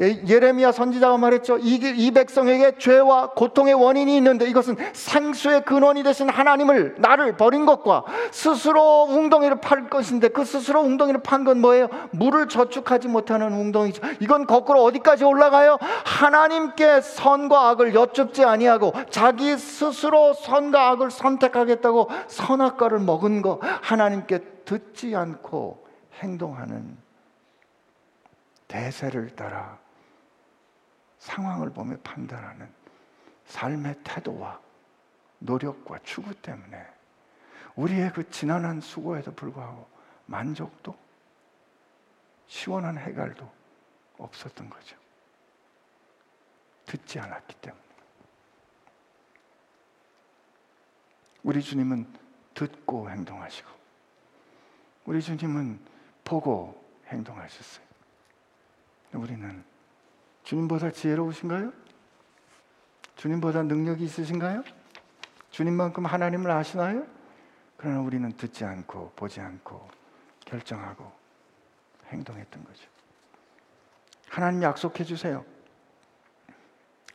Speaker 1: 예, 예레미야 선지자가 말했죠. 이, 이 백성에게 죄와 고통의 원인이 있는데 이것은 생수의 근원이 되신 하나님을 나를 버린 것과 스스로 웅덩이를 팔 것인데 그 스스로 웅덩이를 판 건 뭐예요? 물을 저축하지 못하는 웅덩이죠. 이건 거꾸로 어디까지 올라가요? 하나님께 선과 악을 여쭙지 아니하고 자기 스스로 선과 악을 선택하겠다고 선악과를 먹은 거 하나님께 듣지 않고 행동하는 대세를 따라 상황을 보며 판단하는 삶의 태도와 노력과 추구 때문에 우리의 그 지난한 수고에도 불구하고 만족도 시원한 해갈도 없었던 거죠. 듣지 않았기 때문에. 우리 주님은 듣고 행동하시고, 우리 주님은 보고 행동하셨어요. 우리는 주님보다 지혜로우신가요? 주님보다 능력이 있으신가요? 주님만큼 하나님을 아시나요? 그러나 우리는 듣지 않고 보지 않고 결정하고 행동했던 거죠. 하나님 약속해 주세요.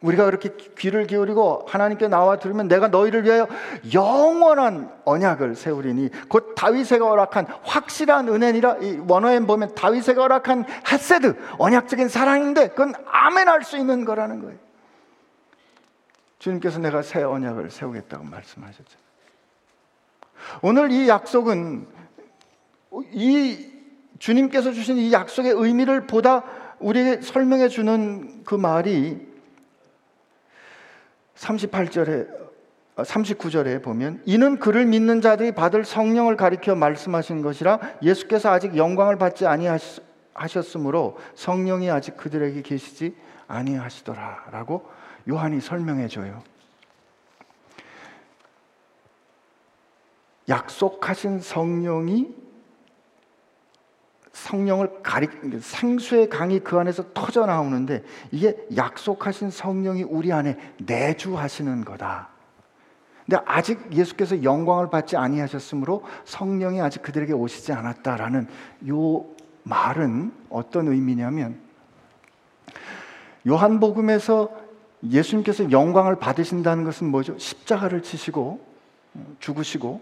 Speaker 1: 우리가 그렇게 귀를 기울이고 하나님께 나와 들으면 내가 너희를 위하여 영원한 언약을 세우리니 곧 다윗에게 허락한 확실한 은혜니라 이 원어에 보면 다윗에게 허락한 핫세드 언약적인 사랑인데 그건 아멘 할 수 있는 거라는 거예요. 주님께서 내가 새 언약을 세우겠다고 말씀하셨죠. 오늘 이 약속은 이 주님께서 주신 이 약속의 의미를 보다 우리에게 설명해 주는 그 말이 38절에 39절에 어, 보면 이는 그를 믿는 자들이 받을 성령을 가리켜 말씀하신 것이라 예수께서 아직 영광을 받지 아니하셨으므로 성령이 아직 그들에게 계시지 아니하시더라라고 요한이 설명해 줘요. 약속하신 성령이 성령을 가리 생수의 강이 그 안에서 터져 나오는데 이게 약속하신 성령이 우리 안에 내주하시는 거다. 근데 아직 예수께서 영광을 받지 아니하셨으므로 성령이 아직 그들에게 오시지 않았다라는 요 말은 어떤 의미냐면 요한복음에서 예수님께서 영광을 받으신다는 것은 뭐죠? 십자가를 치시고 죽으시고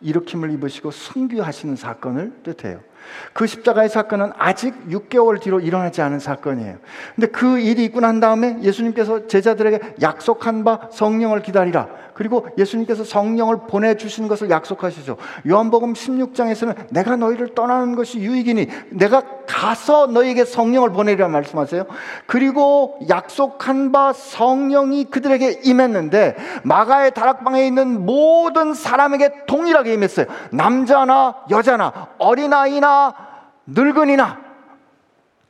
Speaker 1: 일으킴을 입으시고 승귀하시는 사건을 뜻해요. 그 십자가의 사건은 아직 6개월 뒤로 일어나지 않은 사건이에요. 근데 그 일이 있고 난 다음에 예수님께서 제자들에게 약속한 바 성령을 기다리라. 그리고 예수님께서 성령을 보내주신 것을 약속하시죠. 요한복음 16장에서는 내가 너희를 떠나는 것이 유익이니 내가 가서 너희에게 성령을 보내리라 말씀하세요. 그리고 약속한 바 성령이 그들에게 임했는데 마가의 다락방에 있는 모든 사람에게 동일하게 임했어요. 남자나 여자나 어린아이나 늙은이나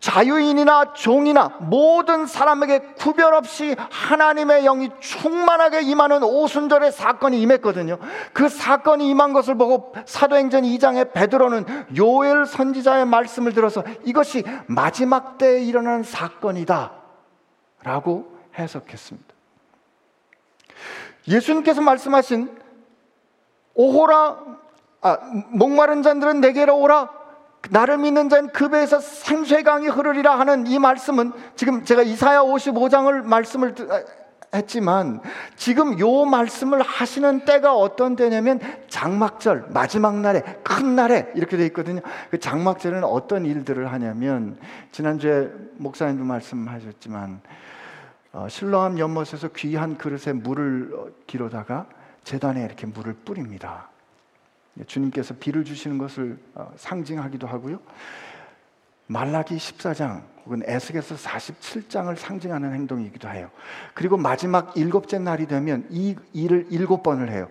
Speaker 1: 자유인이나 종이나 모든 사람에게 구별 없이 하나님의 영이 충만하게 임하는 오순절의 사건이 임했거든요. 그 사건이 임한 것을 보고 사도행전 2장에 베드로는 요엘 선지자의 말씀을 들어서 이것이 마지막 때에 일어난 사건이다. 라고 해석했습니다. 예수님께서 말씀하신 오호라, 아, 목마른 자들은 내게로 오라. 나를 믿는 자는 그 배에서 생수의 강이 흐르리라 하는 이 말씀은 지금 제가 이사야 55장을 말씀을 아, 했지만 지금 요 말씀을 하시는 때가 어떤 때냐면 장막절 마지막 날에 큰 날에 이렇게 돼 있거든요. 그 장막절은 어떤 일들을 하냐면 지난주에 목사님도 말씀하셨지만 어, 실로암 연못에서 귀한 그릇에 물을 어, 기로다가 재단에 이렇게 물을 뿌립니다. 주님께서 비를 주시는 것을 어, 상징하기도 하고요. 말라기 14장 혹은 에스겔서 47장을 상징하는 행동이기도 해요. 그리고 마지막 일곱째 날이 되면 이 일을 일곱 번을 해요.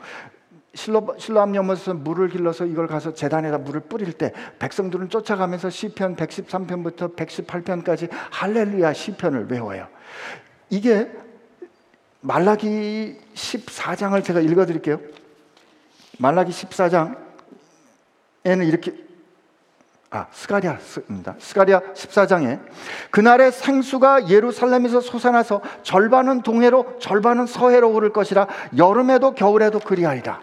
Speaker 1: 실로 실로암 연못에서 물을 길러서 이걸 가서 재단에다 물을 뿌릴 때 백성들은 쫓아가면서 시편 113편부터 118편까지 할렐루야 시편을 외워요. 이게 말라기 14장을 제가 읽어 드릴게요. 말라기 14장에는 이렇게 아, 스가랴입니다. 스가랴 14장에 그날의 생수가 예루살렘에서 솟아나서 절반은 동해로 절반은 서해로 오를 것이라 여름에도 겨울에도 그리하리라.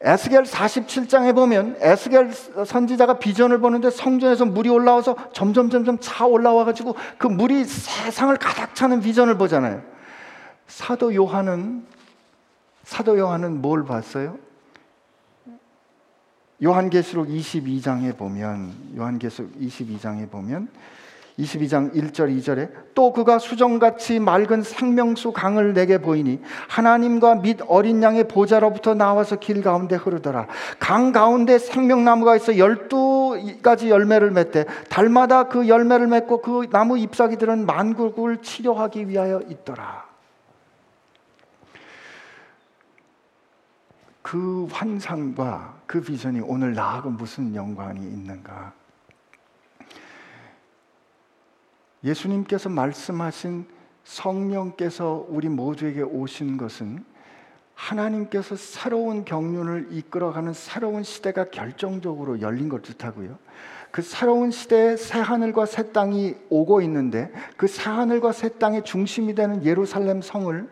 Speaker 1: 에스겔 47장에 보면 에스겔 선지자가 비전을 보는데 성전에서 물이 올라와서 점점 점점 차 올라와 가지고 그 물이 세상을 가득 차는 비전을 보잖아요. 사도 요한은 사도 요한은 뭘 봤어요? 요한계시록 22장에 보면 요한계시록 22장에 보면 22장 1절 2절에 또 그가 수정같이 맑은 생명수 강을 내게 보이니 하나님과 및 어린 양의 보좌로부터 나와서 길 가운데 흐르더라 강 가운데 생명나무가 있어 열두 가지 열매를 맺되 달마다 그 열매를 맺고 그 나무 잎사귀들은 만국을 치료하기 위하여 있더라 그 환상과 그 비전이 오늘 나하고 무슨 연관이 있는가 예수님께서 말씀하신 성령께서 우리 모두에게 오신 것은 하나님께서 새로운 경륜을 이끌어가는 새로운 시대가 결정적으로 열린 걸 뜻하고요. 그 새로운 시대에 새 하늘과 새 땅이 오고 있는데 그 새 하늘과 새 땅의 중심이 되는 예루살렘 성을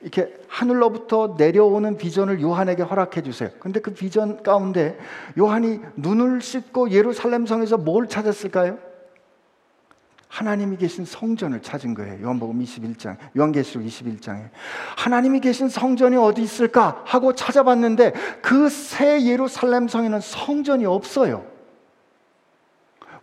Speaker 1: 이렇게 하늘로부터 내려오는 비전을 요한에게 허락해 주세요. 근데 그 비전 가운데 요한이 눈을 씻고 예루살렘 성에서 뭘 찾았을까요? 하나님이 계신 성전을 찾은 거예요. 요한복음 21장, 요한계시록 21장에. 하나님이 계신 성전이 어디 있을까 하고 찾아봤는데 그 새 예루살렘 성에는 성전이 없어요.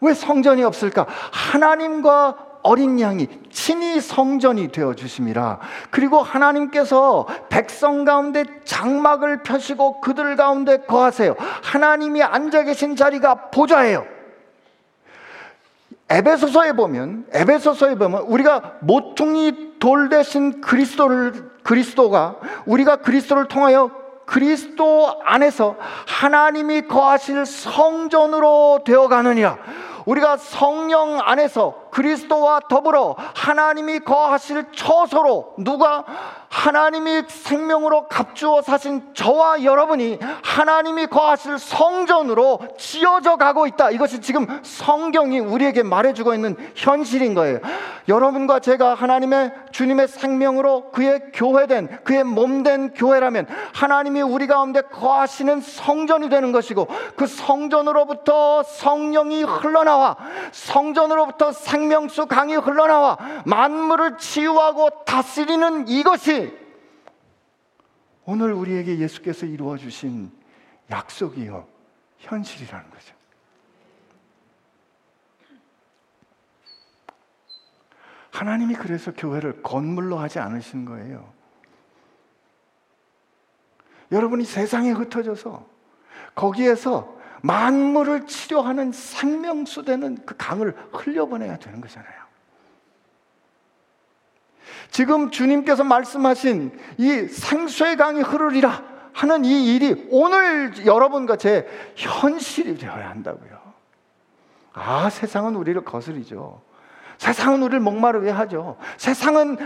Speaker 1: 왜 성전이 없을까? 하나님과 어린 양이 친히 성전이 되어 주심이라. 그리고 하나님께서 백성 가운데 장막을 펴시고 그들 가운데 거하세요. 하나님이 앉아 계신 자리가 보좌예요. 에베소서에 보면 에베소서에 보면 우리가 모퉁이 돌 대신 그리스도를 그리스도가 우리가 그리스도를 통하여 그리스도 안에서 하나님이 거하실 성전으로 되어 가느니라. 우리가 성령 안에서 그리스도와 더불어 하나님이 거하실 처소로 누가 하나님이 생명으로 값주어 사신 저와 여러분이 하나님이 거하실 성전으로 지어져 가고 있다. 이것이 지금 성경이 우리에게 말해주고 있는 현실인 거예요. 여러분과 제가 하나님의 주님의 생명으로 그의 교회된 그의 몸된 교회라면 하나님이 우리 가운데 거하시는 성전이 되는 것이고 그 성전으로부터 성령이 흘러나와 성전으로부터 생명수 강이 흘러나와 만물을 치유하고 다스리는 이것이 오늘 우리에게 예수께서 이루어 주신 약속이요 현실이라는 거죠. 하나님이 그래서 교회를 건물로 하지 않으신 거예요. 여러분이 세상에 흩어져서 거기에서 만물을 치료하는 생명수 되는 그 강을 흘려보내야 되는 거잖아요. 지금 주님께서 말씀하신 이 생수의 강이 흐르리라 하는 이 일이 오늘 여러분과 제 현실이 되어야 한다고요. 아, 세상은 우리를 거스리죠. 세상은 우리를 목마르게 하죠. 세상은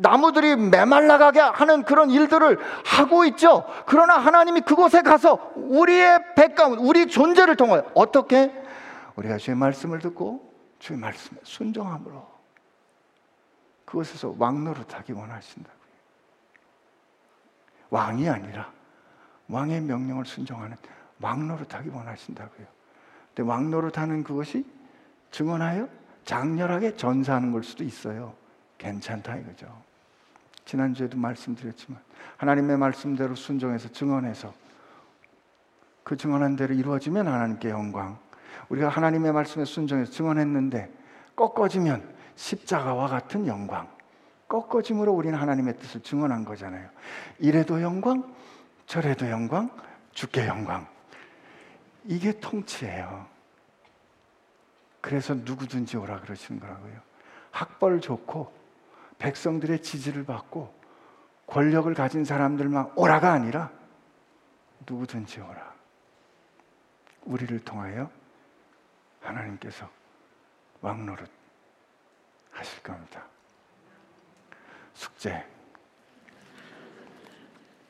Speaker 1: 나무들이 메말라가게 하는 그런 일들을 하고 있죠. 그러나 하나님이 그곳에 가서 우리의 백가운, 우리 존재를 통하여 어떻게 우리가 주의 말씀을 듣고 주의 말씀에 순종함으로 그곳에서 왕노릇하기 원하신다고요. 왕이 아니라 왕의 명령을 순종하는 왕노릇하기 원하신다고요. 근데 왕노릇하는 그것이 증언하여 장렬하게 전사하는 걸 수도 있어요. 괜찮다 이거죠. 지난주에도 말씀드렸지만 하나님의 말씀대로 순종해서 증언해서 그 증언한 대로 이루어지면 하나님께 영광. 우리가 하나님의 말씀에 순종해서 증언했는데 꺾어지면 십자가와 같은 영광. 꺾어짐으로 우리는 하나님의 뜻을 증언한 거잖아요. 이래도 영광, 저래도 영광, 주께 영광. 이게 통치예요. 그래서 누구든지 오라 그러시는 거라고요. 학벌 좋고 백성들의 지지를 받고 권력을 가진 사람들만 오라가 아니라 누구든지 오라. 우리를 통하여 하나님께서 왕노릇 하실 겁니다. 숙제.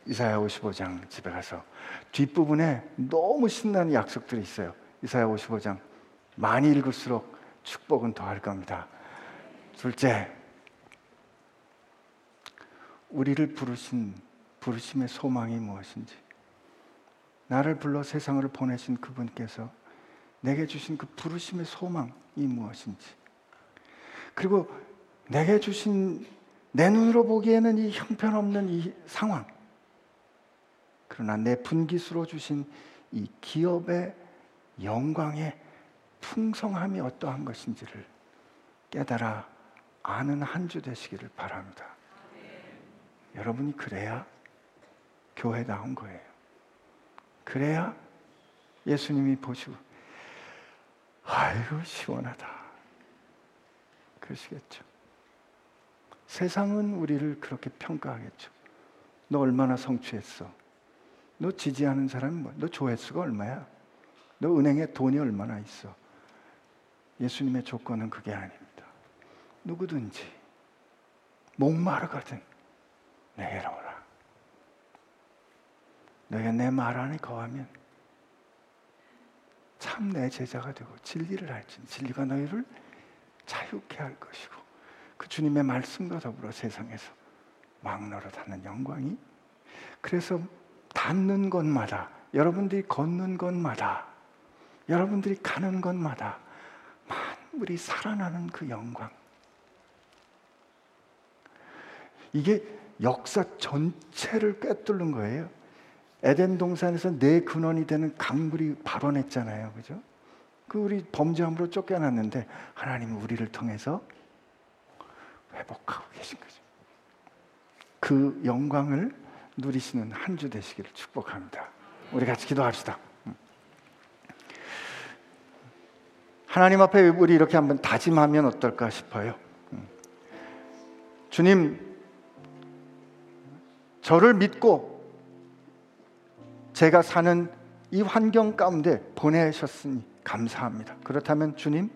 Speaker 1: 이사야 55장 집에 가서 뒷부분에 너무 신나는 약속들이 있어요. 이사야 55장 많이 읽을수록 축복은 더할 겁니다. 둘째, 우리를 부르신 부르심의 소망이 무엇인지 나를 불러 세상을 보내신 그분께서 내게 주신 그 부르심의 소망이 무엇인지 그리고 내게 주신 내 눈으로 보기에는 이 형편없는 이 상황 그러나 내 분기수로 주신 이 기업의 영광의 풍성함이 어떠한 것인지를 깨달아 아는 한 주 되시기를 바랍니다. 여러분이 그래야 교회 나온 거예요. 그래야 예수님이 보시고 아이고 시원하다 그러시겠죠. 세상은 우리를 그렇게 평가하겠죠. 너 얼마나 성취했어? 너 지지하는 사람이 뭐? 너 조회수가 얼마야? 너 은행에 돈이 얼마나 있어? 예수님의 조건은 그게 아닙니다. 누구든지 목마르거든 내게로 오라. 너희가 내 말 안에 거하면 참 내 제자가 되고 진리를 알지. 진리가 너희를 자유케 할 것이고 그 주님의 말씀과 더불어 세상에서 막노릇하는 영광이 그래서 닿는 곳마다 여러분들이 걷는 곳마다 여러분들이 가는 곳마다 만물이 살아나는 그 영광 이게 역사 전체를 꿰뚫는 거예요. 에덴 동산에서 내 근원이 되는 강물이 발원했잖아요. 그죠? 그 우리 범죄함으로 쫓겨났는데 하나님은 우리를 통해서 회복하고 계신 거죠. 그 영광을 누리시는 한 주 되시기를 축복합니다. 우리 같이 기도합시다. 음. 하나님 앞에 우리 이렇게 한번 다짐하면 어떨까 싶어요. 음. 주님, 저를 믿고 제가 사는 이 환경 가운데 보내셨으니 감사합니다. 그렇다면 주님,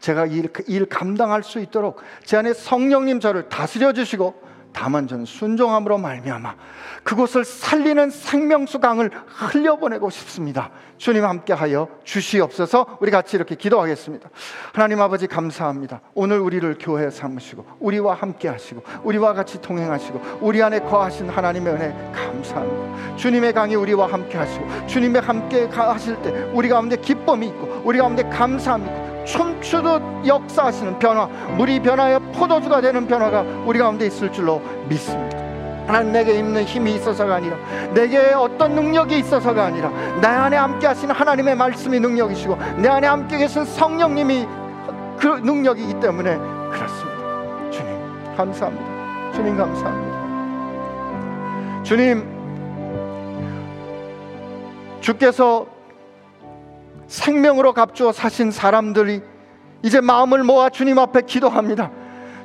Speaker 1: 제가 일, 일 감당할 수 있도록 제 안에 성령님 저를 다스려 주시고 다만 저는 순종함으로 말미암아 그곳을 살리는 생명수 강을 흘려보내고 싶습니다. 주님 함께하여 주시옵소서. 우리 같이 이렇게 기도하겠습니다. 하나님 아버지 감사합니다. 오늘 우리를 교회 삼으시고 우리와 함께하시고 우리와 같이 동행하시고 우리 안에 거하신 하나님의 은혜 감사합니다. 주님의 강이 우리와 함께하시고 주님의 함께 하실 때 우리 가운데 기쁨이 있고 우리 가운데 감사함이 있고 춤추듯 역사하시는 변화, 물이 변하여 포도주가 되는 변화가 우리 가운데 있을 줄로 믿습니다. 하나님 내게 있는 힘이 있어서가 아니라 내게 어떤 능력이 있어서가 아니라 내 안에 함께 하신 하나님의 말씀이 능력이시고 내 안에 함께 계신 성령님이 그 능력이기 때문에 그렇습니다. 주님 감사합니다. 주님 감사합니다. 주님 주께서 생명으로 값주어 사신 사람들이 이제 마음을 모아 주님 앞에 기도합니다.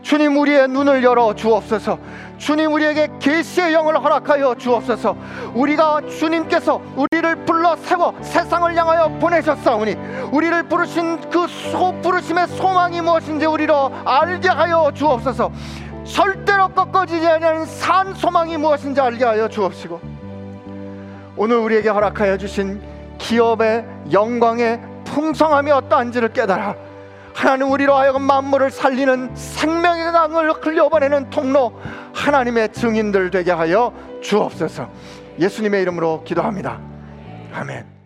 Speaker 1: 주님 우리의 눈을 열어 주옵소서. 주님 우리에게 계시의 영을 허락하여 주옵소서. 우리가 주님께서 우리를 불러 세워 세상을 향하여 보내셨사오니 우리를 부르신 그 소, 부르심의 소망이 무엇인지 우리로 알게 하여 주옵소서. 절대로 꺾어지지 않는 산 소망이 무엇인지 알게 하여 주옵시고 오늘 우리에게 허락하여 주신 기업의 영광의 풍성함이 어떠한지를 깨달아 하나님 우리로 하여금 만물을 살리는 생명의 강을 흘려보내는 통로 하나님의 증인들 되게 하여 주옵소서. 예수님의 이름으로 기도합니다. 아멘